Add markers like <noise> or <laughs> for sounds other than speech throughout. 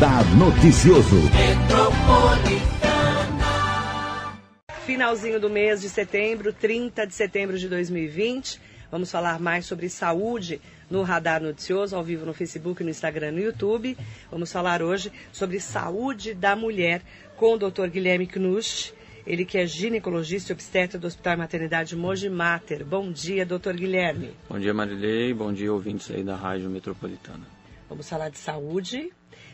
Radar Noticioso. Finalzinho do mês de setembro, 30 de setembro de 2020. Vamos falar mais sobre saúde no Radar Noticioso, ao vivo no Facebook, no Instagram e no YouTube. Vamos falar hoje sobre saúde da mulher com o Dr. Guilherme Knusch. Ele que é ginecologista e obstetra do Hospital Maternidade Mogi Mater. Bom dia, doutor Guilherme. Bom dia, Marilei. Bom dia, ouvintes aí da Rádio Metropolitana. Vamos falar de saúde,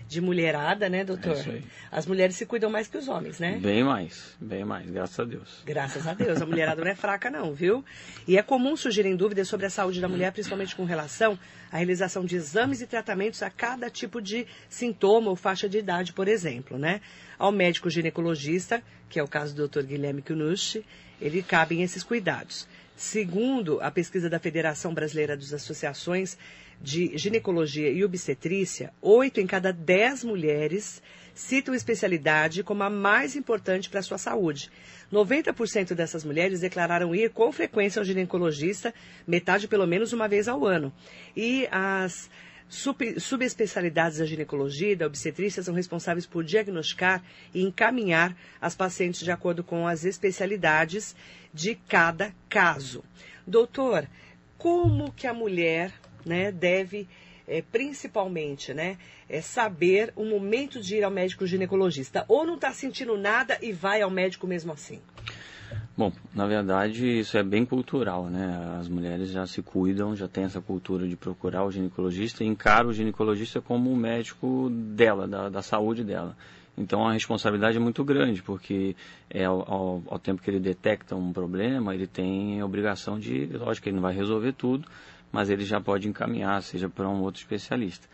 de mulherada, né, doutor? É isso aí. As mulheres se cuidam mais que os homens, né? Bem mais, bem mais, graças a Deus. Graças a Deus. A mulherada não é fraca, não, viu? E é comum surgirem dúvidas sobre a saúde da mulher, principalmente com relação à realização de exames e tratamentos a cada tipo de sintoma ou faixa de idade, por exemplo, né? Ao médico ginecologista, que é o caso do Dr. Guilherme Kunush, ele cabem esses cuidados. Segundo a pesquisa da Federação Brasileira das Associações de Ginecologia e Obstetrícia, oito em cada dez mulheres citam especialidade como a mais importante para a sua saúde. 90% dessas mulheres declararam ir com frequência ao ginecologista, metade pelo menos uma vez ao ano. E as subespecialidades da ginecologia e da obstetrícia são responsáveis por diagnosticar e encaminhar as pacientes de acordo com as especialidades de cada caso. Doutor, como que a mulher né, deve, eh, principalmente, né, eh, saber o momento de ir ao médico ginecologista? Ou não está sentindo nada e vai ao médico mesmo assim? Bom, na verdade isso é bem cultural, né? As mulheres já se cuidam, já têm essa cultura de procurar o ginecologista e encaram o ginecologista como o médico dela, da, da saúde dela. Então a responsabilidade é muito grande, porque é, ao, ao- tempo que ele detecta um problema, ele tem a obrigação de, lógico ele não vai resolver tudo, mas ele já pode encaminhar, seja para um outro especialista.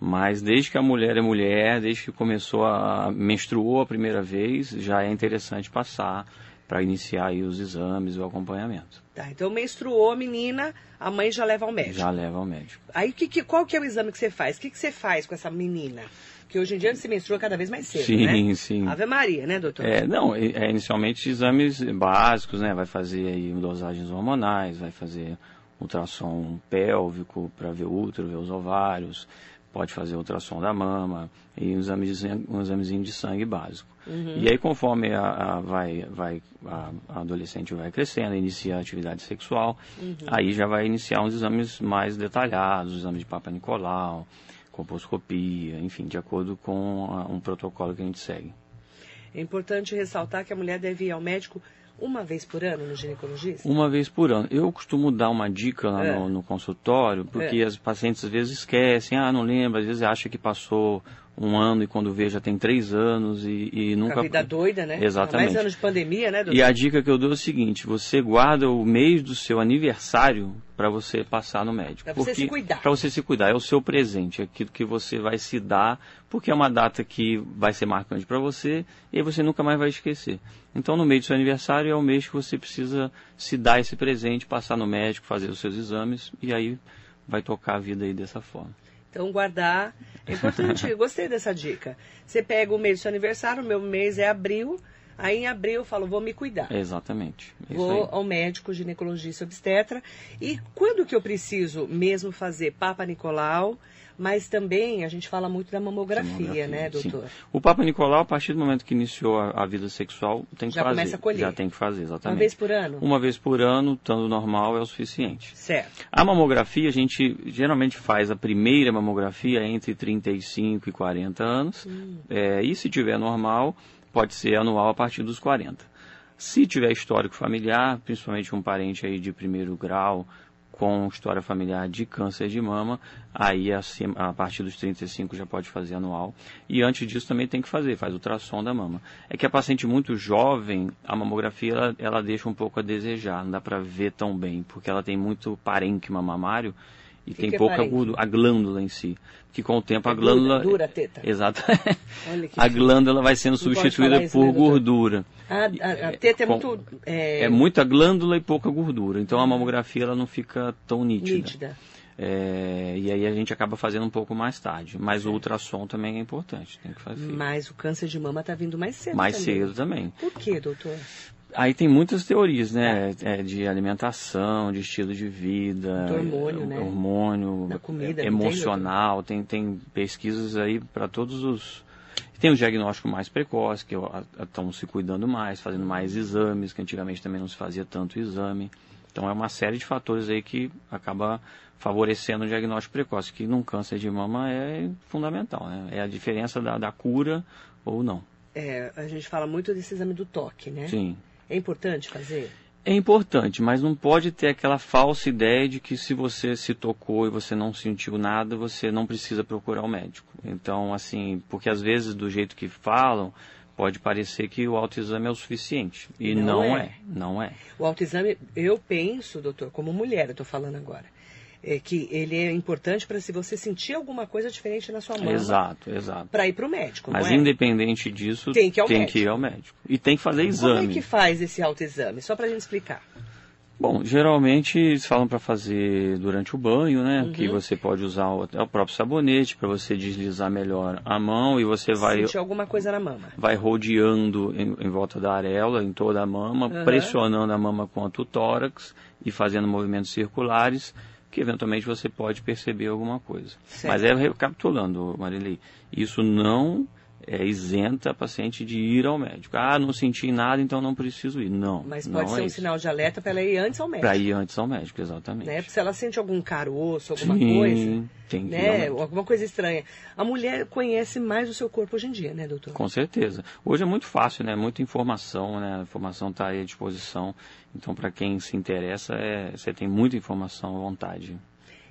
Mas desde que a mulher é mulher, desde que começou a menstruou a primeira vez, já é interessante passar para iniciar aí os exames o acompanhamento. Tá, então menstruou a menina, a mãe já leva ao médico. Já leva ao médico. Aí que, que- qual que é o exame que você faz? O que, que você faz com essa menina? Que hoje em dia se menstrua cada vez mais cedo, Sim, né? sim. Ave Maria, né, doutor? É, não, é, é inicialmente exames básicos, né? Vai fazer aí dosagens hormonais, vai fazer ultrassom pélvico para ver o útero, ver os ovários, pode fazer ultrassom da mama e um examezinho, um examezinho de sangue básico. E aí conforme a, a- vai, vai, a, a adolescente vai crescendo, inicia a atividade sexual, aí já vai iniciar uns exames mais detalhados, exame de Papa Nicolau, colposcopia, enfim, de acordo com a- um protocolo que a gente segue. É importante ressaltar que a mulher deve ir ao médico uma vez por ano no ginecologista? Uma vez por ano. Eu costumo dar uma dica lá É. no, no consultório, porque É. as pacientes às vezes esquecem, ah, não lembra, às vezes acha que passou um ano e quando vê já tem três anos e, e nunca. a vida doida, né? Exatamente. Mais anos de pandemia, né, doutor? E a dica que eu dou é o seguinte: você guarda o mês do seu aniversário para você passar no médico. Pra você se cuidar. Para você se cuidar, é o seu presente, é aquilo que você vai se dar, porque é uma data que vai ser marcante para você e você nunca mais vai esquecer. Então, no mês do seu aniversário é o mês que você precisa se dar esse presente, passar no médico, fazer os seus exames e aí vai tocar a vida aí dessa forma. Então, guardar é importante. Eu Gostei dessa dica. Você pega o mês do seu aniversário, o meu mês é abril. Aí, em abril, eu falo, vou me cuidar. Exatamente. Vou aí. ao médico, ginecologista, obstetra. E quando que eu preciso mesmo fazer Papa Nicolau? Mas também a gente fala muito da mamografia, Mamografia, né, sim. doutor? O Papa Nicolau, a partir do momento que iniciou a, a vida sexual, tem que Já fazer. começa a colher. Já tem que fazer, exatamente. Uma vez por ano? Uma vez por ano, estando normal, é o suficiente. Certo. A mamografia, a gente geralmente faz a primeira mamografia entre 35 e 40 anos. Hum. É, e se tiver normal, pode ser anual a partir dos 40. Se tiver histórico familiar, principalmente um parente aí de primeiro grau com história familiar de câncer de mama, aí acima, a partir dos 35 já pode fazer anual. E antes disso também tem que fazer, faz ultrassom da mama. É que a paciente muito jovem, a mamografia ela, ela deixa um pouco a desejar, não dá para ver tão bem, porque ela tem muito parênquima mamário e Que tem que é pouca gordura, a glândula em si. Que com o tempo a É dura- glândula. dura a teta. Exato. <laughs> Olha que a glândula vai sendo substituída por né, gordura. A, a, a teta é Com- muito é, É muita glândula e pouca gordura. Então a mamografia ela não fica tão nítida. nítida. É, e aí a gente acaba fazendo um pouco mais tarde. Mas o ultrassom também é importante, tem que fazer. Mas o câncer de mama está vindo mais cedo mais também. cedo também. Por quê, doutor? Aí tem muitas teorias, né? É, de alimentação, de estilo de vida, Do hormônio, é, né? hormônio, Da comida, é, emocional, tem, tem pesquisas aí para todos os. Tem o diagnóstico mais precoce, que estão se cuidando mais, fazendo mais exames, que antigamente também não se fazia tanto exame. Então é uma série de fatores aí que acaba favorecendo o diagnóstico precoce, que num câncer de mama é fundamental, né? É a diferença da, da cura ou não. É, a gente fala muito desse exame do toque, né? Sim. É importante fazer? É importante, mas não pode ter aquela falsa ideia de que se você se tocou e você não sentiu nada, você não precisa procurar o médico. Então, assim, porque às vezes do jeito que falam, pode parecer que o autoexame é o suficiente. E Não não, é. é. Não é. O autoexame, eu penso, doutor, como mulher, eu estou falando agora, é que ele é importante para se você sentir alguma coisa diferente na sua mama, Exato, exato. para ir para o médico, Mas é? independente disso, Tem que ir ao médico. ir ao médico. E tem que fazer Como exame. é que faz esse autoexame? Só para a gente explicar. Bom, geralmente eles falam para fazer durante o banho, né? Uhum. Que você pode usar o, até o próprio sabonete para você deslizar melhor a mão e você vai Sentir alguma coisa na mama. vai rodeando em, em volta da areola, em toda a mama, Aham. pressionando a mama contra o tórax e fazendo movimentos circulares, que eventualmente você pode perceber alguma coisa. Certo. Mas é recapitulando, Marilei, isso não é, isenta a paciente de ir ao médico. Ah, não senti nada, então não preciso ir. Não, Mas não pode é ser um isso. sinal de alerta para ela ir antes ao médico. Para ir antes ao médico, exatamente. Né? Porque se ela sente algum caroço, alguma Sim, coisa, tem que né? alguma coisa estranha. A mulher conhece mais o seu corpo hoje em dia, né, doutor? Com certeza. Hoje é muito fácil, né? Muita informação, né? A informação está aí à disposição. Então, para quem se interessa, é, você tem muita informação à vontade.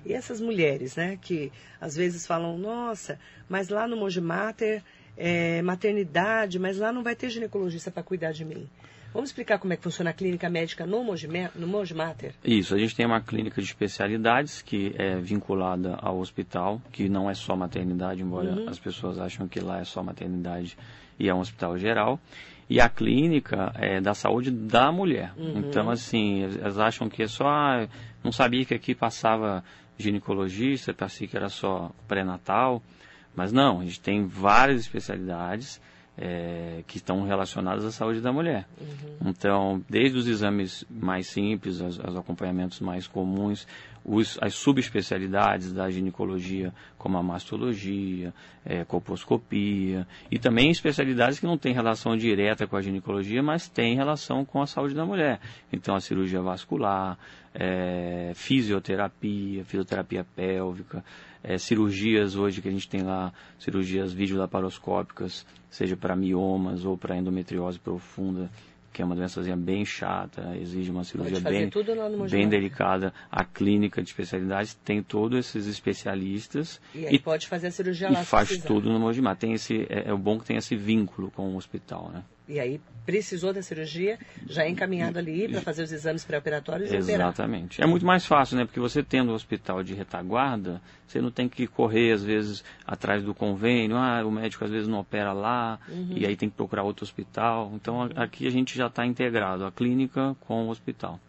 E essas mulheres, né, que às vezes falam, nossa, mas lá no Monge Mater é maternidade, mas lá não vai ter ginecologista para cuidar de mim. Vamos explicar como é que funciona a clínica médica no Monge, Me- no Monge Mater? Isso, a gente tem uma clínica de especialidades que é vinculada ao hospital, que não é só maternidade, embora as pessoas acham que lá é só maternidade e é um hospital geral. E a clínica é da saúde da mulher. Então, assim, elas acham que é só. ah, não sabia que aqui passava ginecologista, pensei que era só pré-natal. Mas não, a gente tem várias especialidades eh, que estão relacionadas à saúde da mulher. Então, desde os exames mais simples, os, os acompanhamentos mais comuns, os- as subespecialidades da ginecologia, como a mastologia, eh, colposcopia, e também especialidades que não têm relação direta com a ginecologia, mas têm relação com a saúde da mulher. Então, a cirurgia vascular, eh, fisioterapia, fisioterapia pélvica, eh, cirurgias hoje que a gente tem lá, cirurgias videolaparoscópicas, seja para miomas ou para endometriose profunda, que é uma doençazinha bem chata, exige uma cirurgia bem, bem delicada. A clínica de especialidades tem todos esses especialistas E aí pode fazer a cirurgia lá e faz precisar. tudo no Mogimar. Tem esse, é, é o bom que tem esse vínculo com o hospital, né? E aí precisou da cirurgia, já é encaminhado ali para fazer os exames pré-operatórios e operar. Exatamente. É muito mais fácil, né? Porque você tendo o hospital de retaguarda, você não tem que correr, às vezes, atrás do convênio. Ah, o médico às vezes não opera lá, Uhum. e aí tem que procurar outro hospital. Então, aqui a gente já está integrado, a clínica com o hospital.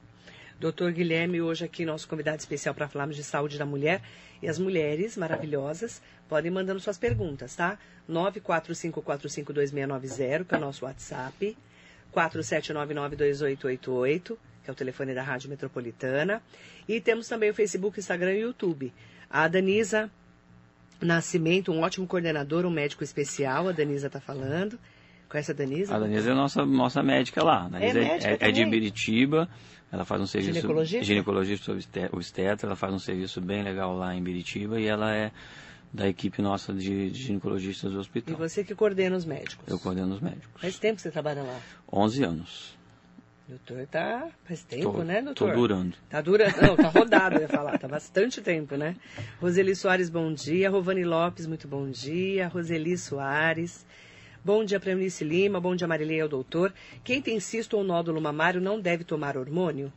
Doutor Guilherme, hoje aqui nosso convidado especial para falarmos de saúde da mulher. E as mulheres maravilhosas podem mandando suas perguntas, tá? 945452690, que é o nosso WhatsApp. 47992888, que é o telefone da Rádio Metropolitana. E temos também o Facebook, Instagram e YouTube. A Danisa Nascimento, um ótimo coordenador, um médico especial, a Danisa está falando. Conhece a Danisa? A Danisa é a nossa, nossa médica lá. Danisa médica é, é de? Biritiba. Ela faz um serviço. Ginecologista? Ginecologista obstet- obstetra. Ela faz um serviço bem legal lá em Biritiba. E ela é da equipe nossa de, de ginecologistas do E hospital. você que coordena os médicos. Eu coordeno os médicos. Faz tempo que você trabalha lá. 11 anos. Doutor, tá. Faz tempo, Tô- né, doutor? Tô durando. Tá durando. Não, tá rodado, eu ia falar. Tá bastante tempo, né? Roseli Soares, bom dia. Rovani Lopes, muito bom dia. Roseli Soares. Bom dia para Eunice Lima. Bom dia, Marilei, ao doutor. Quem tem cisto ou nódulo mamário não deve tomar hormônio?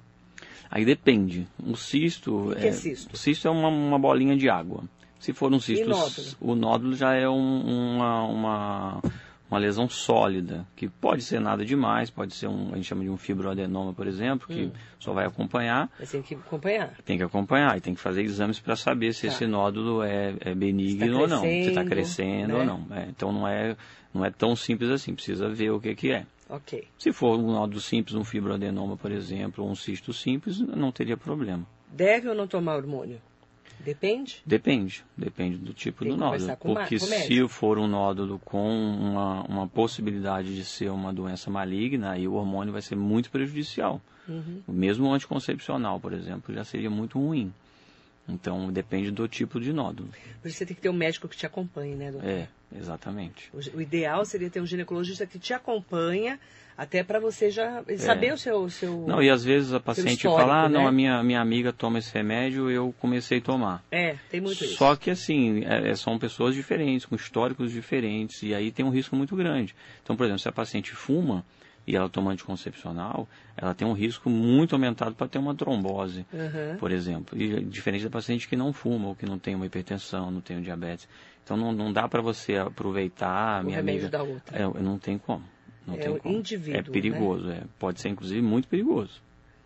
Aí depende. O cisto. O que é cisto? O cisto é uma, uma bolinha de água. Se for um cisto. nódulo? O nódulo já é um- uma, uma, uma lesão sólida, que pode ser nada demais, pode ser um, a gente chama de um fibroadenoma, por exemplo, que Hum. só vai acompanhar, Mas tem que acompanhar. tem que acompanhar e tem que fazer exames para saber se Tá. esse nódulo é, é benigno tá ou não, se está crescendo, crescendo né? ou não. É, então não é, não é tão simples assim, precisa ver o que, que é. Ok. Se for um nódulo simples, um fibroadenoma, por exemplo, ou um cisto simples, não teria problema. Deve ou não tomar hormônio? Depende? Depende, depende do tipo Tem do nódulo. Porque se for um nódulo com uma, uma possibilidade de ser uma doença maligna, aí o hormônio vai ser muito prejudicial. Uhum. Mesmo o anticoncepcional, por exemplo, já seria muito ruim. Então depende do tipo de nódulo. Por isso você tem que ter um médico que te acompanhe, né, doutor? É, exatamente. O, ideal seria ter um ginecologista que te acompanha, até para você já saber o seu, o seu... É. Não, e às vezes a paciente fala, ah, não, né? a minha, minha amiga toma esse remédio, eu comecei a tomar. É, tem muito isso. Só que assim, é, são pessoas diferentes, com históricos diferentes, e aí tem um risco muito grande. Então, por exemplo, se a paciente fuma e ela toma anticoncepcional, ela tem um risco muito aumentado para ter uma trombose, Aham. por exemplo. E diferente da paciente que não fuma, ou que não tem uma hipertensão, não tem um diabetes. Então não, não dá para você aproveitar, O minha amiga. da outra. É, não tem como. Não É tem como. indivíduo, É perigoso, é. Pode ser inclusive muito perigoso.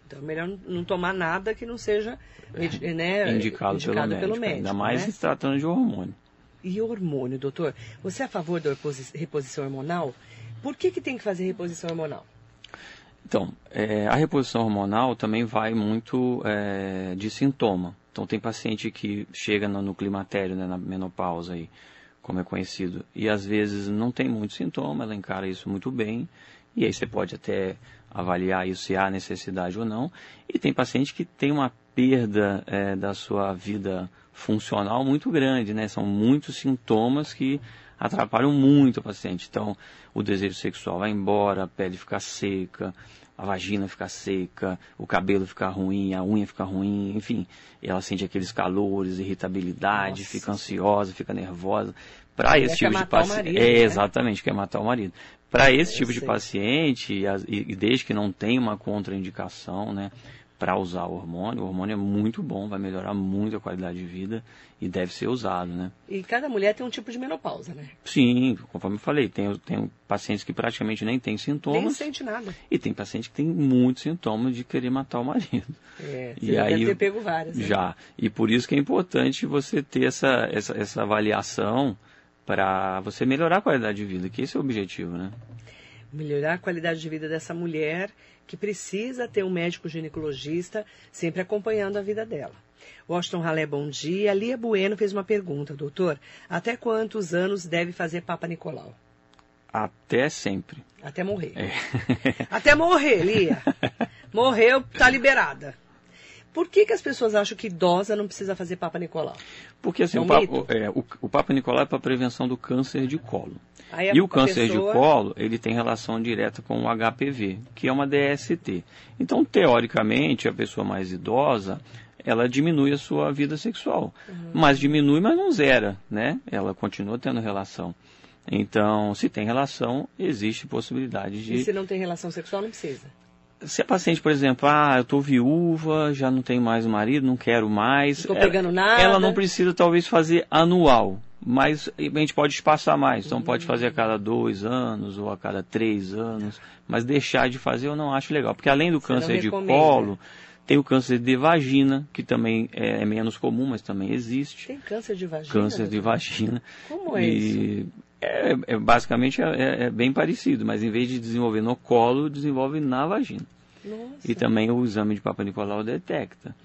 Então, melhor não- tomar nada que não seja medi- né, É. Indicado, pelo, médico, Ainda mais né? se tratando de hormônio. E hormônio, doutor? Você é a favor da reposi- reposição hormonal? Por que, que tem que fazer reposição hormonal? Então, é, a reposição hormonal também vai muito é, de sintoma. Então, tem paciente que chega no, no climatério, né, na menopausa, aí, como é conhecido, e às vezes não tem muito sintoma, ela encara isso muito bem, e aí você pode até avaliar isso se há necessidade ou não. E tem paciente que tem uma perda é, da sua vida funcional muito grande, né? São muitos sintomas que atrapalham muito o paciente. Então, o desejo sexual vai embora, a pele fica seca, a vagina fica seca, o cabelo fica ruim, a unha fica ruim, enfim, ela sente aqueles calores, irritabilidade, Nossa. fica ansiosa, fica nervosa. Para esse tipo de paciente, é né? exatamente quer matar o marido. Para esse Eu tipo de sei. paciente, e, as- e- e desde que não tem uma contraindicação, né, para usar o hormônio, o hormônio é muito bom, vai melhorar muito a qualidade de vida e deve ser usado, né? E cada mulher tem um tipo de menopausa, né? Sim, conforme eu falei, tem, tem pacientes que praticamente nem têm Nem sintomas sente nada. e tem paciente que tem muitos sintomas de querer matar o marido. É, E você já aí, deve ter pego várias. né? Já. E por isso que é importante você ter essa, essa, essa avaliação para você melhorar a qualidade de vida, que esse é o objetivo, né? Melhorar a qualidade de vida dessa mulher que precisa ter um médico ginecologista sempre acompanhando a vida dela. Washington Halé, bom dia. Lia Bueno fez uma pergunta, doutor. Até quantos anos deve fazer Papa Nicolau? Até sempre. Até morrer. É. Até morrer, Lia. <laughs> Morreu, tá liberada. Por que, que as pessoas acham que idosa não precisa fazer Papa Nicolau? Porque assim, É um o, Papa, mito. é, o, o Papa Nicolau é para prevenção do câncer de colo. Aí E o câncer pessoa- de colo, ele tem relação direta com o HPV, que é uma DST. Então, teoricamente, a pessoa mais idosa, ela diminui a sua vida sexual. Uhum. Mas diminui, mas não zera, né? Ela continua tendo relação. Então, se tem relação, existe possibilidade de... E se não tem relação sexual, não precisa. Se a paciente, por exemplo, ah, eu estou viúva, já não tenho mais marido, não quero mais. Não tô ela- pegando nada. Ela não precisa, talvez, fazer anual. Mas a gente pode espaçar mais. Então, pode fazer a cada dois anos ou a cada três anos. Mas deixar de fazer eu não acho legal. Porque além do Você câncer de colo, tem o câncer de vagina, que também é, é menos comum, mas também existe. Tem câncer de vagina? Câncer de vagina. Como é isso? É, é- basicamente é- é- é bem parecido, mas em vez de desenvolver no colo, desenvolve na vagina. Nossa. E também o exame de Papa Nicolau detecta.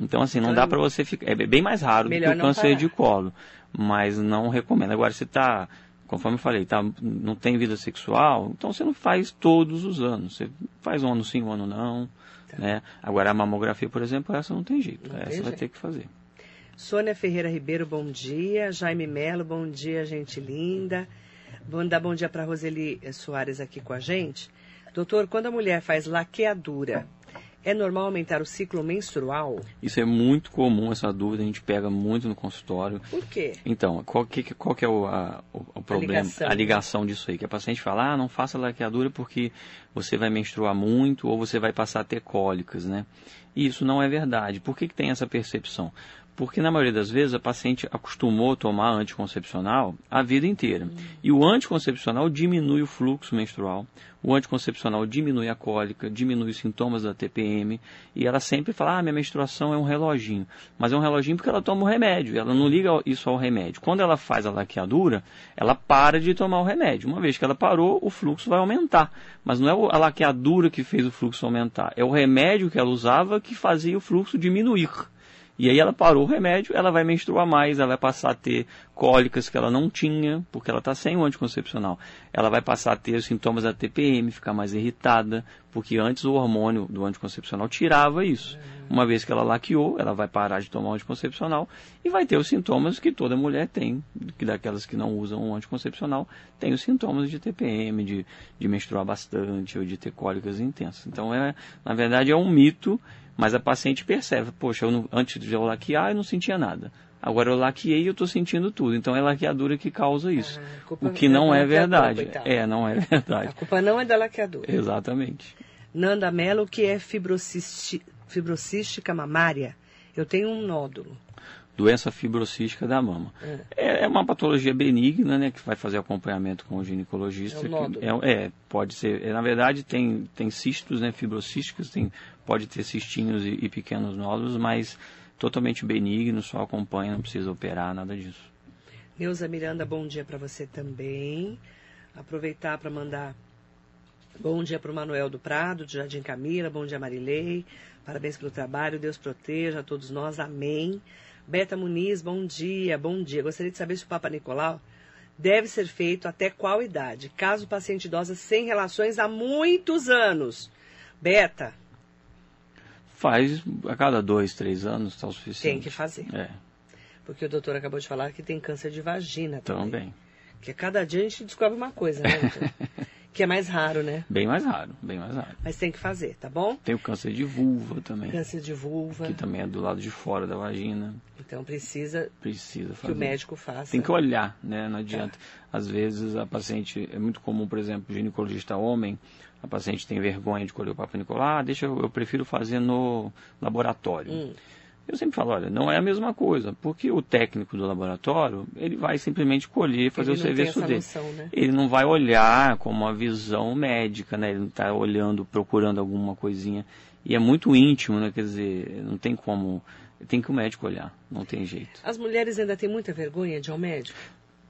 Então, assim, não dá para você ficar. É bem mais raro do que o câncer parar. de colo. Mas não recomendo. Agora, se tá, conforme eu falei, tá, não tem vida sexual, então você não faz todos os anos. Você faz um ano sim, um ano não. Né? Agora, a mamografia, por exemplo, essa não tem jeito. Tá. Não essa tem vai jeito. ter que fazer. Sônia Ferreira Ribeiro, bom dia. Jaime Melo, bom dia, gente linda. Vou dar bom dia para Roseli Soares aqui com a gente. Doutor, quando a mulher faz laqueadura, é normal aumentar o ciclo menstrual? Isso é muito comum, essa dúvida, a gente pega muito no consultório. Por quê? Então, qual que, qual que é o, a- o, problema, ligação, a ligação disso aí? Que a paciente fala, ah, não faça laqueadura porque você vai menstruar muito ou você vai passar a ter cólicas, né? E isso não é verdade. Por que, que tem essa percepção? Porque na maioria das vezes a paciente acostumou a tomar anticoncepcional a vida inteira. E o anticoncepcional diminui o fluxo menstrual, o anticoncepcional diminui a cólica, diminui os sintomas da TPM, e ela sempre fala, ah, minha menstruação é um reloginho. Mas é um reloginho porque ela toma o remédio, ela não liga isso ao remédio. Quando ela faz a laqueadura, ela para de tomar o remédio. Uma vez que ela parou, o fluxo vai aumentar. Mas não é a laqueadura que fez o fluxo aumentar, é o remédio que ela usava que fazia o fluxo diminuir. E aí ela parou o remédio, ela vai menstruar mais, ela vai passar a ter cólicas que ela não tinha, porque ela está sem o anticoncepcional. Ela vai passar a ter os sintomas da TPM, ficar mais irritada, porque antes o hormônio do anticoncepcional tirava isso. Uma vez que ela laqueou, ela vai parar de tomar o anticoncepcional e vai ter os sintomas que toda mulher tem, que daquelas que não usam o anticoncepcional, tem os sintomas de TPM, de, de menstruar bastante ou de ter cólicas intensas. Então, é, na verdade, é um mito mas a paciente percebe, poxa, eu não, antes de eu laquear eu não sentia nada. Agora eu laqueei e eu estou sentindo tudo. Então é a laqueadura que causa isso. Ah, o que não é verdade. É, não é <laughs> verdade. A culpa não é da laqueadura. Exatamente. Nanda Mello, o que é fibrocística mamária? Eu tenho um nódulo. Doença fibrocística da mama. É. é, é uma patologia benigna, né, que vai fazer acompanhamento com o ginecologista. É, um é, é, pode ser. É, na verdade, tem, tem cistos né, fibrocísticos, tem pode ter cistinhos e, e pequenos nódulos, mas totalmente benigno, só acompanha, não precisa operar, nada disso. Neuza Miranda, bom dia para você também. Aproveitar para mandar bom dia para o Manuel do Prado, de Jardim Camila, bom dia Marilei, parabéns pelo trabalho, Deus proteja a todos nós, amém. Beta Muniz, bom dia, bom dia. Gostaria de saber se o Papa Nicolau deve ser feito até qual idade, caso o paciente idosa sem relações há muitos anos. Beta, Faz a cada dois, três anos, está o suficiente. Tem que fazer. É. Porque o doutor acabou de falar que tem câncer de vagina também. Também. Que cada dia a gente descobre uma coisa, né? <laughs> que é mais raro, né? Bem mais raro, bem mais raro. Mas tem que fazer, tá bom? Tem o câncer de vulva também. Câncer de vulva. Que também é do lado de fora da vagina. Então precisa, precisa fazer. que o médico faça. Tem que olhar, né? Não adianta. Tá. Às vezes a paciente, é muito comum, por exemplo, ginecologista homem, a paciente tem vergonha de colher o Papa Nicolau, ah, deixa, eu prefiro fazer no laboratório. Hum. Eu sempre falo, olha, não é a mesma coisa, porque o técnico do laboratório, ele vai simplesmente colher, fazer ele o serviço dele. Noção, né? Ele não vai olhar como uma visão médica, né? Ele não está olhando, procurando alguma coisinha. E é muito íntimo, né? Quer dizer, não tem como... Tem que o médico olhar, não tem jeito. As mulheres ainda têm muita vergonha de ir ao médico?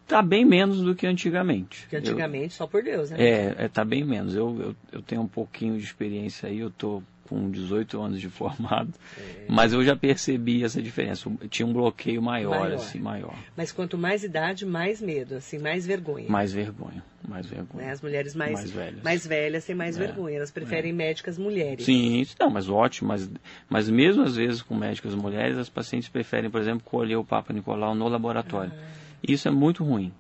Está bem menos do que antigamente. Que antigamente, eu, só por Deus, né? É, está é, bem menos. Eu, eu, eu, tenho um pouquinho de experiência aí, eu estou com 18 anos de <laughs> formado, é. mas eu já percebi essa diferença. Tinha um bloqueio maior, maior, assim, maior. Mas quanto mais idade, mais medo, assim, mais vergonha. Mais vergonha, mais vergonha. Né? As mulheres mais, mais velhas. mais velhas têm mais é. vergonha, elas preferem é. médicas mulheres. Sim, não, mas ótimo, mas, mas mesmo às vezes com médicas mulheres, as pacientes preferem, por exemplo, colher o Papa Nicolau no laboratório. Ah. Isso é muito ruim.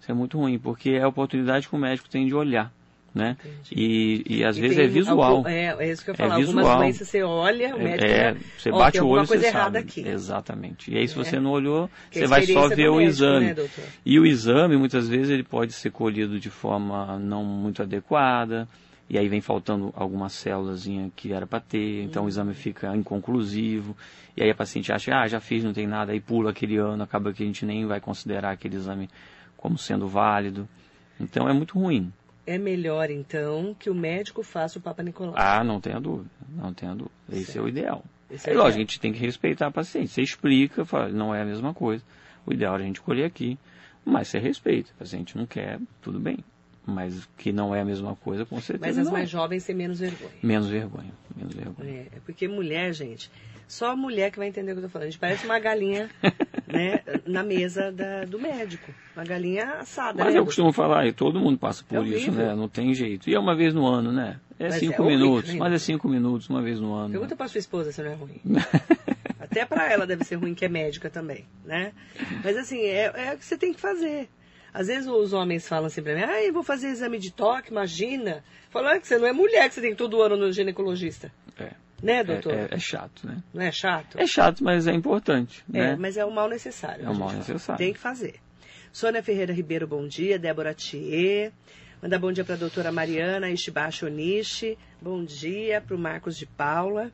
Isso é muito ruim, porque é a oportunidade que o médico tem de olhar. Né? E, e às e vezes é visual. Algum, é, é isso que eu falar. É Algumas doenças você olha, o é, médico. É, você bate o olho e você sabe. Aqui. Exatamente. E aí, se é. você não olhou, que você vai só ver o médico, exame. Né, e o exame, muitas vezes, ele pode ser colhido de forma não muito adequada. E aí vem faltando alguma células que era para ter, então hum. o exame fica inconclusivo. E aí a paciente acha, ah, já fiz, não tem nada, aí pula aquele ano, acaba que a gente nem vai considerar aquele exame como sendo válido. Então é muito ruim. É melhor, então, que o médico faça o Papa Nicolau. Ah, não tenha dúvida, não tenha dúvida. Esse certo. é o ideal. Esse é, é lógico, a gente tem que respeitar a paciente. Você explica, fala, não é a mesma coisa. O ideal é a gente colher aqui, mas você respeita. A paciente não quer, tudo bem. Mas que não é a mesma coisa, com certeza. Mas as mais é. jovens têm menos vergonha. Menos vergonha, menos vergonha. É, é porque mulher, gente, só a mulher que vai entender o que eu tô falando. A gente parece uma galinha <laughs> né, na mesa da, do médico. Uma galinha assada. Mas né? eu costumo falar, e todo mundo passa por é isso, né? Não tem jeito. E é uma vez no ano, né? É mas cinco é minutos, mas é cinco minutos, uma vez no ano. Pergunta né? pra sua esposa se não é ruim. <laughs> Até para ela deve ser ruim, que é médica também, né? Mas assim, é, é o que você tem que fazer. Às vezes os homens falam assim pra mim, ah, eu vou fazer exame de toque, imagina. Falando que você não é mulher que você tem que todo ano no ginecologista. É. Né, doutor? É, é, é, chato, né? Não é chato? É chato, mas é importante. É, né? mas é o mal necessário. É o mal necessário. Tem que fazer. Sônia Ferreira Ribeiro, bom dia. Débora Thier. Manda bom dia para a doutora Mariana Ishibashi Onishi. Bom dia para o Marcos de Paula.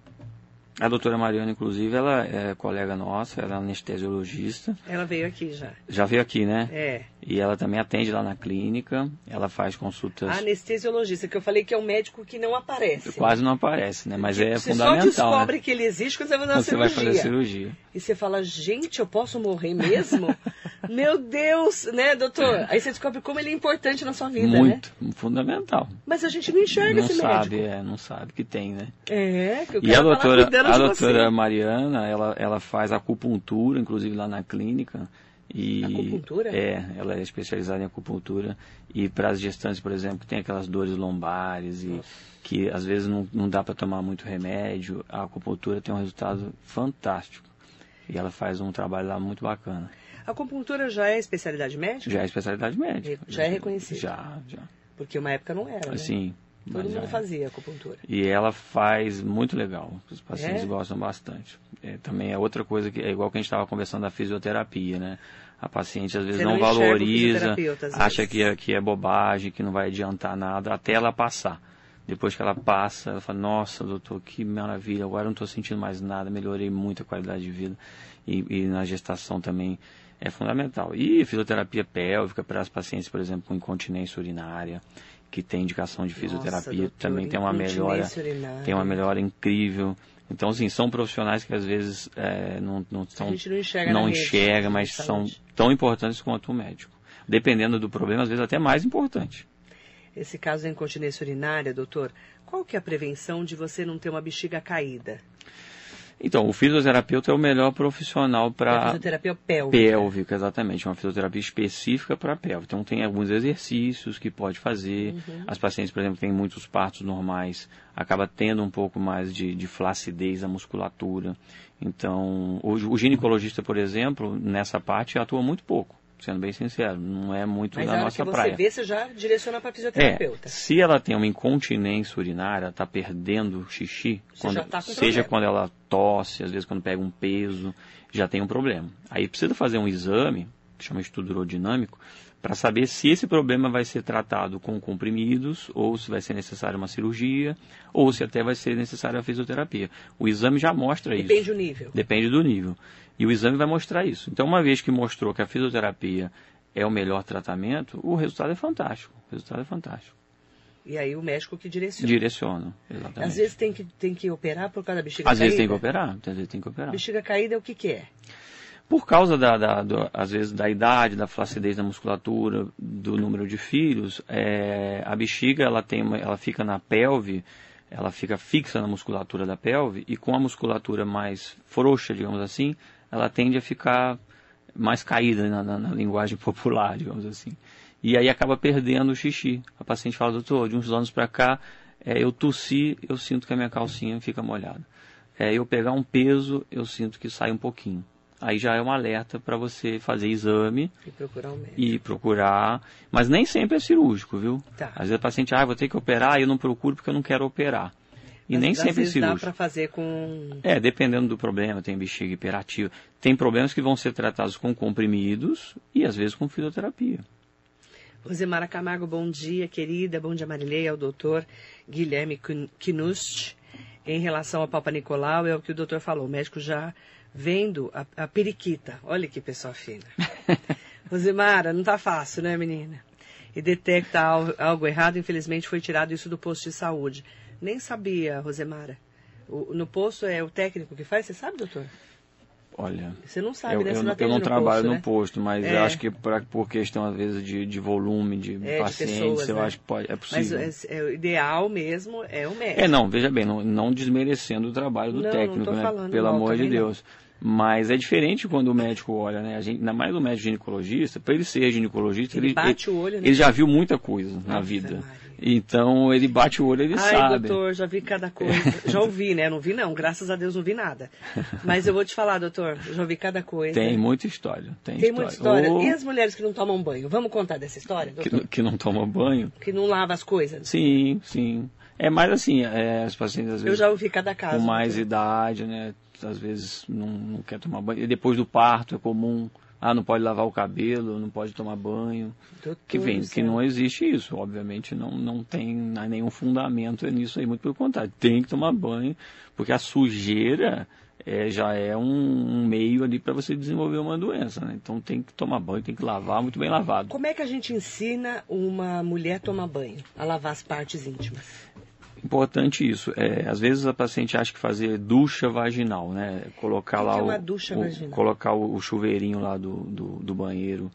A doutora Mariana, inclusive, ela é colega nossa, ela é anestesiologista. Ela veio aqui já. Já veio aqui, né? É. E ela também atende lá na clínica, ela faz consultas. Anestesiologista, que eu falei que é um médico que não aparece. Quase não aparece, né? Mas é você fundamental. Você só descobre né? que ele existe quando você vai fazer uma você cirurgia. vai fazer a cirurgia. E você fala, gente, eu posso morrer mesmo? <laughs> Meu Deus, né, doutor? Aí você descobre como ele é importante na sua vida, Muito, né? fundamental. Mas a gente não enxerga não esse sabe, médico. É, não sabe que tem, né? É, que o E a cara tá doutora, a doutora você. Mariana, ela, ela faz acupuntura, inclusive lá na clínica. E Acupuntura? É, ela é especializada em acupuntura. E para as gestantes, por exemplo, que tem aquelas dores lombares e que às vezes não, não dá para tomar muito remédio, a acupuntura tem um resultado fantástico. E ela faz um trabalho lá muito bacana. A acupuntura já é especialidade médica? Já é especialidade médica. Já é reconhecido? Já, já. Porque uma época não era, né? Assim, Todo mundo é. fazia acupuntura. E ela faz muito legal. Os pacientes É? gostam bastante. É, também é outra coisa que é igual que a gente estava conversando da fisioterapia, né? A paciente às vezes Você não, não valoriza, acha vezes. que é, que é bobagem, que não vai adiantar nada, até ela passar. Depois que ela passa, ela fala, nossa, doutor, que maravilha, agora não estou sentindo mais nada, melhorei muito a qualidade de vida. E, e na gestação também é fundamental. E fisioterapia pélvica para as pacientes, por exemplo, com incontinência urinária, que tem indicação de fisioterapia, doutor, também tem uma melhora, tem uma melhora incrível. Então, assim, são profissionais que às vezes é, não, não são, não enxerga não na rede enxerga, de mas são tão importantes quanto o médico. Dependendo do problema, às vezes até mais importante. Esse caso da incontinência urinária, doutor, qual que é a prevenção de você não ter uma bexiga caída? Então, o fisioterapeuta é o melhor profissional para fisioterapia pélvica. pélvica, exatamente, uma fisioterapia específica para pélvica. Então tem alguns exercícios que pode fazer. Uhum. As pacientes, por exemplo, têm muitos partos normais, acaba tendo um pouco mais de, de flacidez da musculatura. Então, o, o ginecologista, por exemplo, nessa parte atua muito pouco, sendo bem sincero, não é muito Mas da na hora nossa que você praia. vê, você já direciona para É, fisioterapeuta. se ela tem uma incontinência urinária, está perdendo xixi, Você quando- tá seja problema. quando ela tosse, às vezes quando pega um peso, já tem um problema. Aí precisa fazer um exame, que chama estudo urodinâmico, para saber se esse problema vai ser tratado com comprimidos, ou se vai ser necessária uma cirurgia, ou se até vai ser necessária a fisioterapia. O exame já mostra isso. Depende do nível. Depende do nível. E o exame vai mostrar isso. Então, uma vez que mostrou que a fisioterapia é o melhor tratamento, o resultado é fantástico. O resultado é fantástico. E aí o médico que direciona. Direciona, exatamente. Às vezes tem que, tem que operar por causa da bexiga Às caída. vezes tem que operar, às vezes tem que operar. Bexiga caída é o que que é? Por causa da, da- do- às vezes da idade, da flacidez da musculatura, do número de filhos, é, a bexiga ela tem, uma- ela fica na pelve, ela fica fixa na musculatura da pelve e com a musculatura mais frouxa, digamos assim, ela tende a ficar mais caída na, na- na linguagem <laughs> popular, digamos assim. E aí acaba perdendo o xixi. A paciente fala, doutor, de uns anos para cá, é, eu tossi, eu sinto que a minha calcinha fica molhada. É, eu pegar um peso, eu sinto que sai um pouquinho. Aí já é um alerta para você fazer exame E procurar um médico. e procurar, mas nem sempre é cirúrgico, viu? Tá. Às vezes a paciente, ah, vou ter que operar, e eu não procuro porque eu não quero operar. E Mas nem sempre é vezes dá cirúrgico. para fazer com... É, dependendo do problema, tem bexiga hiperativa. Tem problemas que vão ser tratados com comprimidos e às vezes com fisioterapia. Rosemara Camargo, bom dia, querida. Bom dia, Marileia, ao doutor Guilherme Knust. Em relação ao Papa Nicolau, é o que o doutor falou. O médico já vendo a, a periquita. Olha que pessoa fina. <laughs> Rosemara, não tá fácil, né, menina? E detecta al- algo errado, infelizmente foi tirado isso do posto de saúde. Nem sabia, Rosemara. O- no posto é o técnico que faz, você sabe, doutor? Olha, Você não sabe, eu, né? Você eu, não eu não trabalho posto, no né? posto, mas É. eu acho que pra, por questão, às vezes, de, de volume de É, de pacientes, pessoas, eu né? acho que pode, é Mas possível. é, é, o ideal mesmo é o médico. É, não, veja bem, não, não desmerecendo o trabalho do Não, não técnico, tô né? Pelo amor de não. Deus. Mas é diferente quando o médico olha, né? A gente, ainda mais o médico ginecologista, para ele ser ginecologista, Ele ele, bate ele, o olho, né? ele já viu muita coisa na Ave vida. Maria. Então ele bate o olho, ele Ai, sabe. doutor, já vi cada coisa. <laughs> já ouvi, né? Não vi, não. Graças a Deus não vi nada. Mas eu vou te falar, doutor, já ouvi cada coisa. Tem muita história. Tem, Tem muita história. Ou E as mulheres que não tomam banho? Vamos contar dessa história, que, doutor? que não toma banho. Que não lava as coisas? Sim, sim. É mais assim, é, as pacientes às Eu vezes já ouvi cada caso. com mais doutor. idade, né? Às vezes não, não quer tomar banho. E depois do parto é comum ah, não pode lavar o cabelo, não pode tomar banho. Doutor que vem, que não existe isso. Obviamente não, não tem nenhum fundamento nisso aí, muito pelo contrário. Tem que tomar banho, porque a sujeira é, já é um, um meio ali para você desenvolver uma doença. Né? Então tem que tomar banho, tem que lavar muito bem lavado. Como é que a gente ensina uma mulher a tomar banho, a lavar as partes íntimas? Importante isso. É, às vezes a paciente acha que fazer ducha vaginal, né? Colocar lá é o, o- vaginal? colocar o, o chuveirinho lá do, do, do banheiro,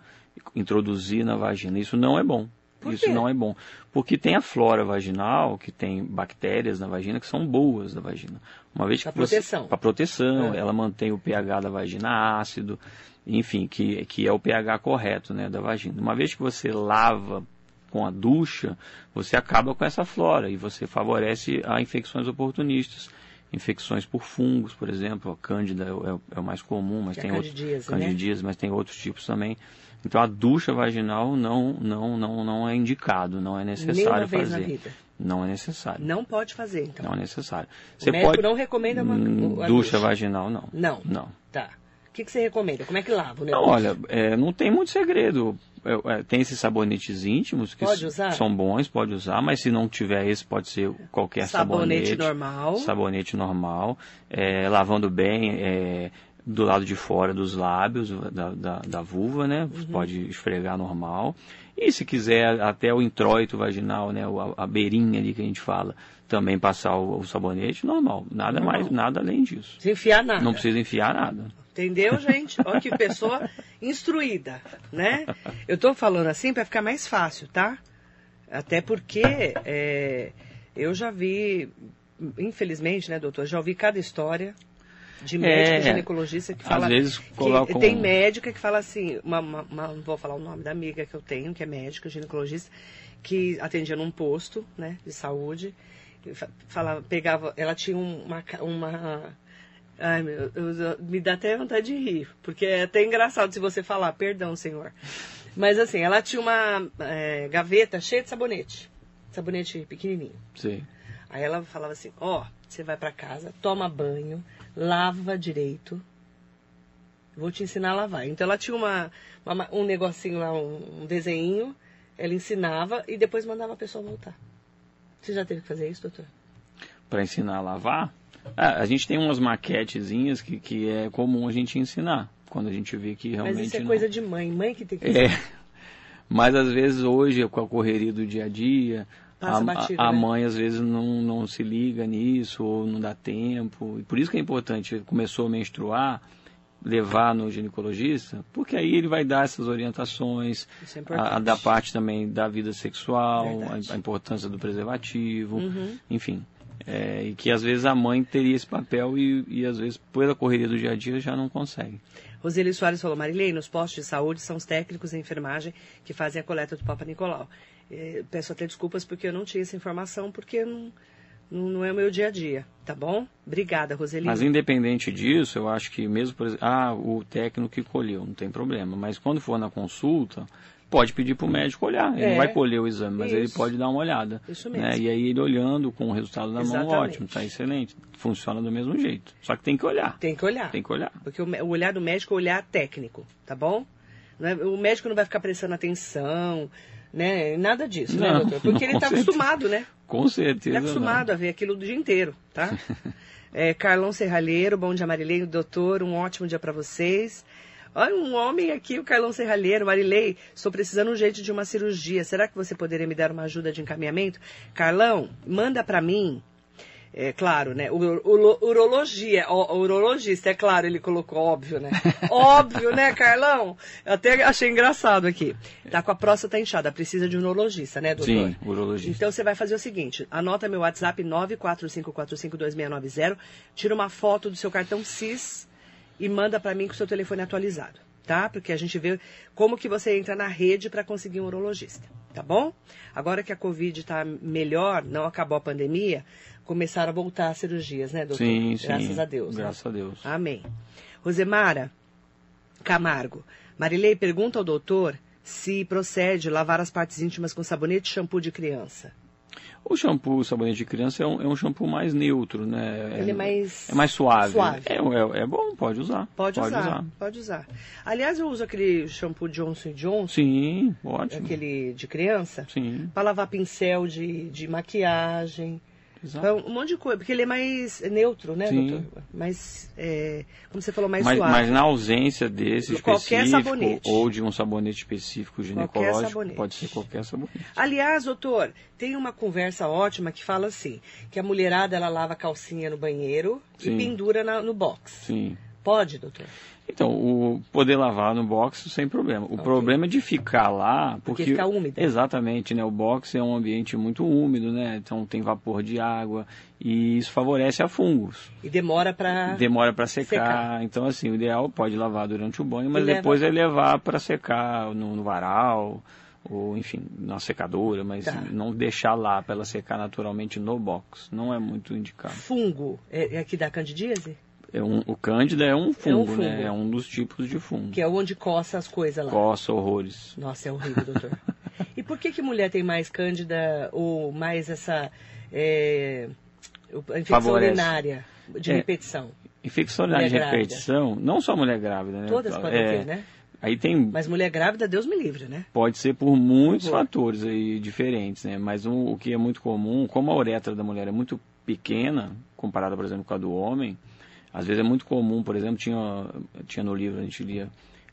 introduzir na vagina. Isso não é bom. Por isso quê? não é bom. Porque tem a flora vaginal, que tem bactérias na vagina que são boas da vagina. Uma vez que você- proteção. Para proteção, É. ela mantém o pH da vagina ácido, enfim, que, que é o pH correto né, da vagina. Uma vez que você lava com a ducha, você acaba com essa flora e você favorece a infecções oportunistas. Infecções por fungos, por exemplo, a cândida é, o- é o mais comum, mas Que é tem outros candidíase, né? mas tem outros tipos também. Então a ducha vaginal não não não não é indicado, não é necessário fazer. Não é necessário. Não, Não pode fazer, então. é necessário. O médico não recomenda uma- Hum, ducha ducha. vaginal não. Não. Não. Tá. O que, que você recomenda? Como é que lava o Não, negócio? olha, é, não tem muito segredo. É, é, tem esses sabonetes íntimos que são bons, pode usar, mas se não tiver esse, pode ser qualquer Sabonete sabonete. normal. Sabonete normal. é, lavando bem é, do lado de fora dos lábios, da, da, da vulva, né? Uhum. Pode esfregar normal. E se quiser até o introito vaginal, né? A, a beirinha ali que a gente fala, também passar o, o sabonete, normal. Nada Normal. mais, nada além disso. Sem enfiar nada. Não precisa enfiar nada. Entendeu, gente? Olha que pessoa instruída, né? Eu tô falando assim para ficar mais fácil, tá? Até porque é, eu já vi, infelizmente, né, doutor, já ouvi cada história de médico É, ginecologista que às fala vezes que colocam- tem médica que fala assim, uma, uma- uma- não vou falar o nome da amiga que eu tenho, que é médica ginecologista, que atendia num posto, né, de saúde, fa- falava, pegava, ela tinha um, uma, uma Ai, meu, eu- me dá até vontade de rir, porque é até engraçado se você falar, perdão, senhor. Mas assim, ela tinha uma é, gaveta cheia de sabonete, sabonete pequenininho. Sim. Aí ela falava assim, ó, você vai pra casa, toma banho, lava direito, vou te ensinar a lavar. Então ela tinha uma, uma- um negocinho lá, um, um desenho, ela ensinava e depois mandava a pessoa voltar. Você já teve que fazer isso, doutor? Para ensinar a lavar, ah, a gente tem umas maquetezinhas que, que é comum a gente ensinar, quando a gente vê que realmente Mas isso é não- coisa de mãe, mãe que tem que fazer. É, <laughs> mas às vezes hoje, com a correria do dia a dia, Passa a, batido, a- né? mãe às vezes não, não se liga nisso, ou não dá tempo, e por isso que é importante, começou a menstruar, levar no ginecologista, porque aí ele vai dar essas orientações, é a, a da parte também da vida sexual, a, a importância do preservativo, Uhum. enfim. É, e que às vezes a mãe teria esse papel e, e às vezes pela correria do dia a dia já não consegue. Roseli Soares falou, Marilei, nos postos de saúde são os técnicos de enfermagem que fazem a coleta do Papa Nicolau. Eh, peço até desculpas porque eu não tinha essa informação, porque não, não, não é o meu dia a dia, tá bom? Obrigada, Roseli. Mas independente disso, eu acho que mesmo, por exemplo, ah, o técnico que colheu, não tem problema. Mas quando for na consulta, pode pedir para o médico olhar. Ele É. não vai colher o exame, mas ele Isso. pode dar uma olhada. Isso né? mesmo. E aí ele olhando com o resultado na mão, Exatamente. ótimo, está excelente. Funciona do mesmo jeito. Só que tem que olhar. Tem que olhar. Tem que olhar. Porque o, olhar do médico é o olhar técnico, tá bom? É- o médico não vai ficar prestando atenção, né? Nada disso, né, Não, doutor? Porque ele está acostumado, né? Com certeza. Ele é não. acostumado a ver aquilo do dia inteiro, tá? <laughs> É, Carlão Serralheiro, bom dia Marilei, doutor, um ótimo dia para vocês. Olha, um homem aqui, o Carlão Serralheiro. Marilei, estou precisando urgente de uma cirurgia. Será que você poderia me dar uma ajuda de encaminhamento? Carlão, manda para mim. É claro, né? Urologia, o, urologista, é claro, ele colocou óbvio, né? <laughs> óbvio, né, Carlão? Eu até achei engraçado aqui. Tá com a próstata inchada, precisa de um urologista, né, doutor? Sim, urologista. Então você vai fazer o seguinte: anota meu WhatsApp 945452690, tira uma foto do seu cartão SIS e manda para mim com o seu telefone atualizado, tá? Porque a gente vê como que você entra na rede para conseguir um urologista, tá bom? Agora que a Covid está melhor, não acabou a pandemia, começaram a voltar as cirurgias, né, doutor? Sim, sim. Graças a Deus. né? Graças a Deus. Amém. Rosemara Camargo. Marilei pergunta ao doutor se procede lavar as partes íntimas com sabonete e shampoo de criança. O shampoo, o sabonete de criança é um, é um shampoo mais neutro, né? Ele é mais... É mais suave. Suave. É, é, é bom, pode usar. Pode, usar, pode usar. Aliás, eu uso aquele shampoo Johnson Johnson, Sim, ótimo. aquele de criança, Sim, para lavar pincel de, de maquiagem, exato. pra um monte de coisa, porque ele é mais neutro, né, Sim. doutor? Mais, é, como você falou, mais Mas, suave. mas na ausência desse Qualquer específico sabonete. ou de um sabonete específico ginecológico, pode ser qualquer sabonete. Aliás, doutor, tem uma conversa ótima que fala assim, que a mulherada ela lava a calcinha no banheiro Sim. e pendura na- no box. Sim. Pode, doutor? Então, o poder lavar no box sem problema. O problema é de ficar lá, porque fica úmido. Exatamente, né? O box é um ambiente muito úmido, né? Então tem vapor de água e isso favorece a fungos. E demora para Demora para secar. Secar. Então assim, o ideal pode lavar durante o banho, mas E leva- depois é levar para secar no, no varal ou enfim, na secadora, mas Tá. não deixar lá para ela secar naturalmente no box. Não é muito indicado. fungo. É, é aqui da candidíase? É um, o cândida é um fungo, fungo. né? É um dos tipos de fungo. Que é onde coça as coisas lá. Coça horrores. Nossa, é horrível, doutor. <laughs> e por que que mulher tem mais cândida ou mais essa é, infecção Favorece. urinária de É. repetição? Infecção urinária de repetição, não só mulher grávida, né? Todas podem É, ter, né? Aí tem, Mas mulher grávida, Deus me livre, né? pode ser por muitos Horror. fatores aí diferentes, né? Mas um- o que é muito comum, como a uretra da mulher é muito pequena, comparada, por exemplo, com a do homem, às vezes é muito comum, por exemplo, tinha, tinha no livro, a gente lia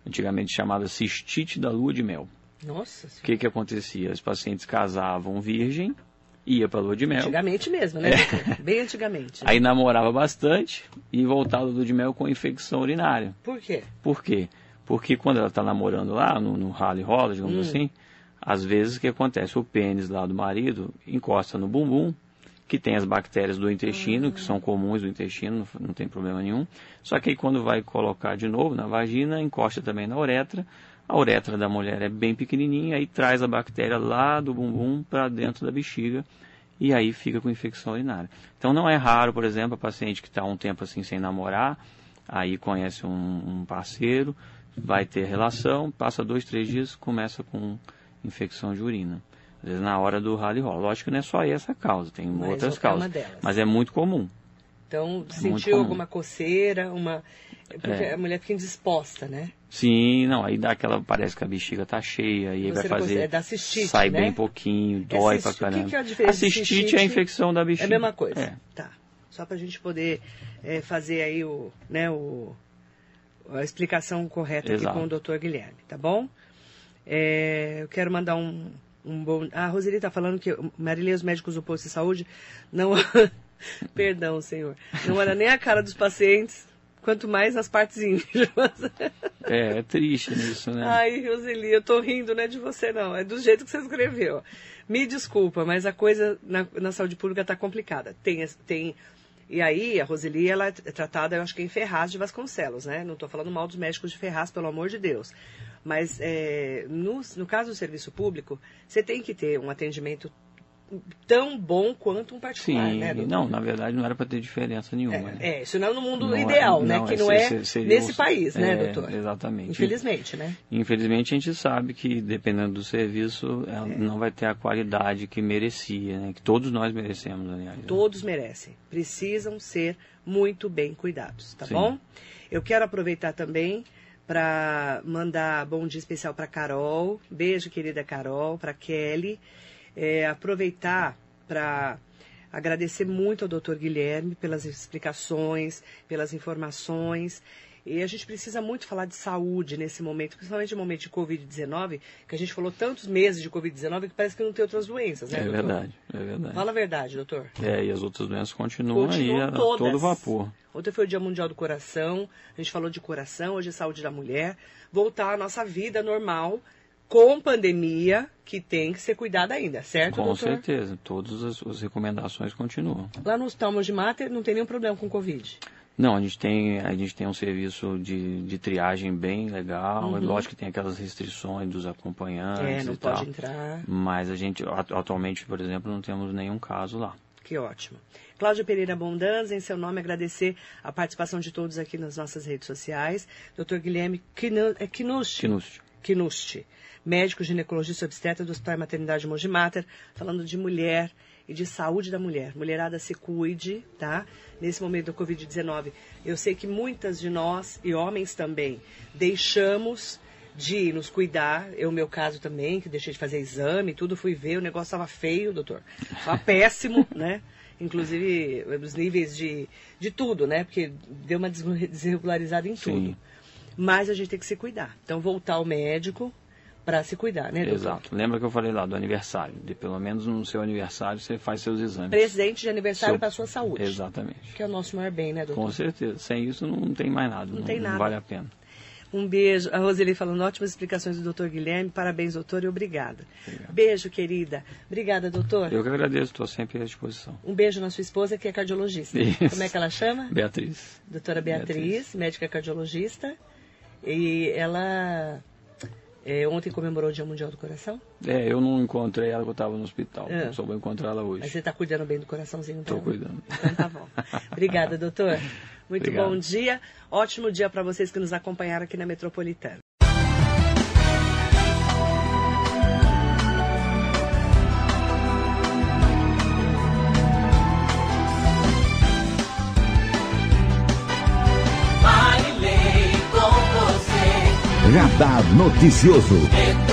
antigamente chamada cistite da lua de mel. Nossa O senhora. que que acontecia? Os pacientes casavam virgem, ia para lua de mel, Antigamente mesmo, né? doutor? <laughs> Bem antigamente. É. aí namorava bastante e voltava lua de mel com infecção urinária. Por quê? Por quê? Porque quando ela está namorando lá, no, no rally rola, digamos Hum. assim, às vezes o que acontece? O pênis lá do marido encosta no bumbum, que tem as bactérias do intestino, que são comuns do intestino, não, tem problema nenhum. Só que aí quando vai colocar de novo na vagina, encosta também na uretra. A uretra da mulher é bem pequenininha, aí traz a bactéria lá do bumbum para dentro da bexiga e aí fica com infecção urinária. Então não é raro, por exemplo, a paciente que está um tempo assim sem namorar, aí conhece um, um parceiro, vai ter relação, passa dois, três dias, começa com infecção de urina. Às vezes na hora do rally rola. Lógico que não é só essa causa, tem Mas outras é uma causas. Mas é muito comum. Então, É sentiu alguma coceira, uma. Porque É. a mulher fica indisposta, né? Sim, não, aí dá aquela, parece que a bexiga tá cheia, e aí vai fazer, é da cistite, sai né? bem pouquinho, dói cisti- pra o que caramba. que é a diferença de cistite, cistite? é a infecção da bexiga. É a mesma coisa. É. Tá. Só para a gente poder é, fazer aí o, né, o, a explicação correta aqui Exato. com o doutor Guilherme, tá bom? É, eu quero mandar um, um bom. A Roseli está falando que Marília e os médicos do posto de saúde não. <laughs> Perdão, senhor. Não olha nem a cara dos pacientes, quanto mais as partes íntimas. É, é triste nisso, né? Ai, Roseli, eu tô rindo, não é de você, não. É do jeito que você escreveu. Me desculpa, mas a coisa na, na saúde pública tá complicada. Tem, tem. E aí, a Roseli, ela é tratada, eu acho que em Ferraz de Vasconcelos, né? Não tô falando mal dos médicos de Ferraz, pelo amor de Deus. Mas é, no, no caso do serviço público, você tem que ter um atendimento tão bom quanto um particular, Sim, né? doutor? não, na verdade não era para ter diferença nenhuma. né? É, é, isso não é no mundo Não é- ideal, né? não, Que é- não é nesse país, né, é, doutor? Exatamente. Infelizmente, né? Infelizmente a gente sabe que dependendo do serviço, É. não vai ter a qualidade que merecia, né? Que todos nós merecemos, aliás. né? Todos merecem. Precisam ser muito bem cuidados, tá Sim. bom? Eu quero aproveitar também para mandar bom dia especial para Carol. Beijo, querida Carol, para Kelly. É, aproveitar para agradecer muito ao Dr. Guilherme pelas explicações, pelas informações. E a gente precisa muito falar de saúde nesse momento, principalmente no momento de Covid-19, que a gente falou tantos meses de Covid-19 que parece que não tem outras doenças, né, É doutor? verdade, é verdade. Fala a verdade, doutor. É, e as outras doenças continuam, Continuam aí a todas. todo vapor. Ontem foi o Dia Mundial do Coração, a gente falou de coração, hoje é saúde da mulher. Voltar à nossa vida normal, com pandemia, que tem que ser cuidada ainda, certo, Com doutor? certeza, todas as, as recomendações continuam. Lá no Hospital de Mater não tem nenhum problema com Covid. Não, a gente tem, a gente tem um serviço de, de triagem bem legal. É lógico que tem aquelas restrições dos acompanhantes Uhum. é, não e pode tal. entrar. Mas a gente, atu- atualmente, por exemplo, não temos nenhum caso lá. Que ótimo. Cláudia Pereira Bondanza, em seu nome, agradecer a participação de todos aqui nas nossas redes sociais. Dr. Guilherme Quinu- é. Quinúcio. Kinusti, médico ginecologista obstetra do Hospital e Maternidade Mogi Mater, falando de mulher e de saúde da mulher. Mulherada se cuide, tá? Nesse momento do Covid-19. Eu sei que muitas de nós, e homens também, deixamos de nos cuidar. Eu, meu caso também, que deixei de fazer exame, tudo, fui ver, o negócio estava feio, doutor. Estava <laughs> péssimo, né? Inclusive, os níveis de, de tudo, né? Porque deu uma desregularizada em tudo. Sim. Mas a gente tem que se cuidar. Então, voltar ao médico, para se cuidar, né, doutor? Exato. Lembra que eu falei lá do aniversário? De pelo menos no seu aniversário você faz seus exames. Presente de aniversário seu... para a sua saúde. Exatamente. Que é o nosso maior bem, né, doutor? Com certeza. Sem isso não tem mais nada. Não, não tem nada. Não vale a pena. Um beijo. A Roseli falando ótimas explicações do doutor Guilherme. Parabéns, doutor, e obrigada. Obrigado. Beijo, querida. Obrigada, doutor. Eu que agradeço, estou sempre à disposição. Um beijo na sua esposa, que é cardiologista. Isso. Como é que ela chama? Beatriz. Doutora Beatriz, Beatriz. médica cardiologista. E ela é, ontem comemorou o Dia Mundial do Coração? É, eu não encontrei ela, eu estava no hospital. É. Só vou encontrar ela hoje. Mas você está cuidando bem do coraçãozinho Estou cuidando. Então tá bom. <laughs> Obrigada, doutor. Muito Obrigado. bom dia. Ótimo dia para vocês que nos acompanharam aqui na Metropolitana. Radar Noticioso.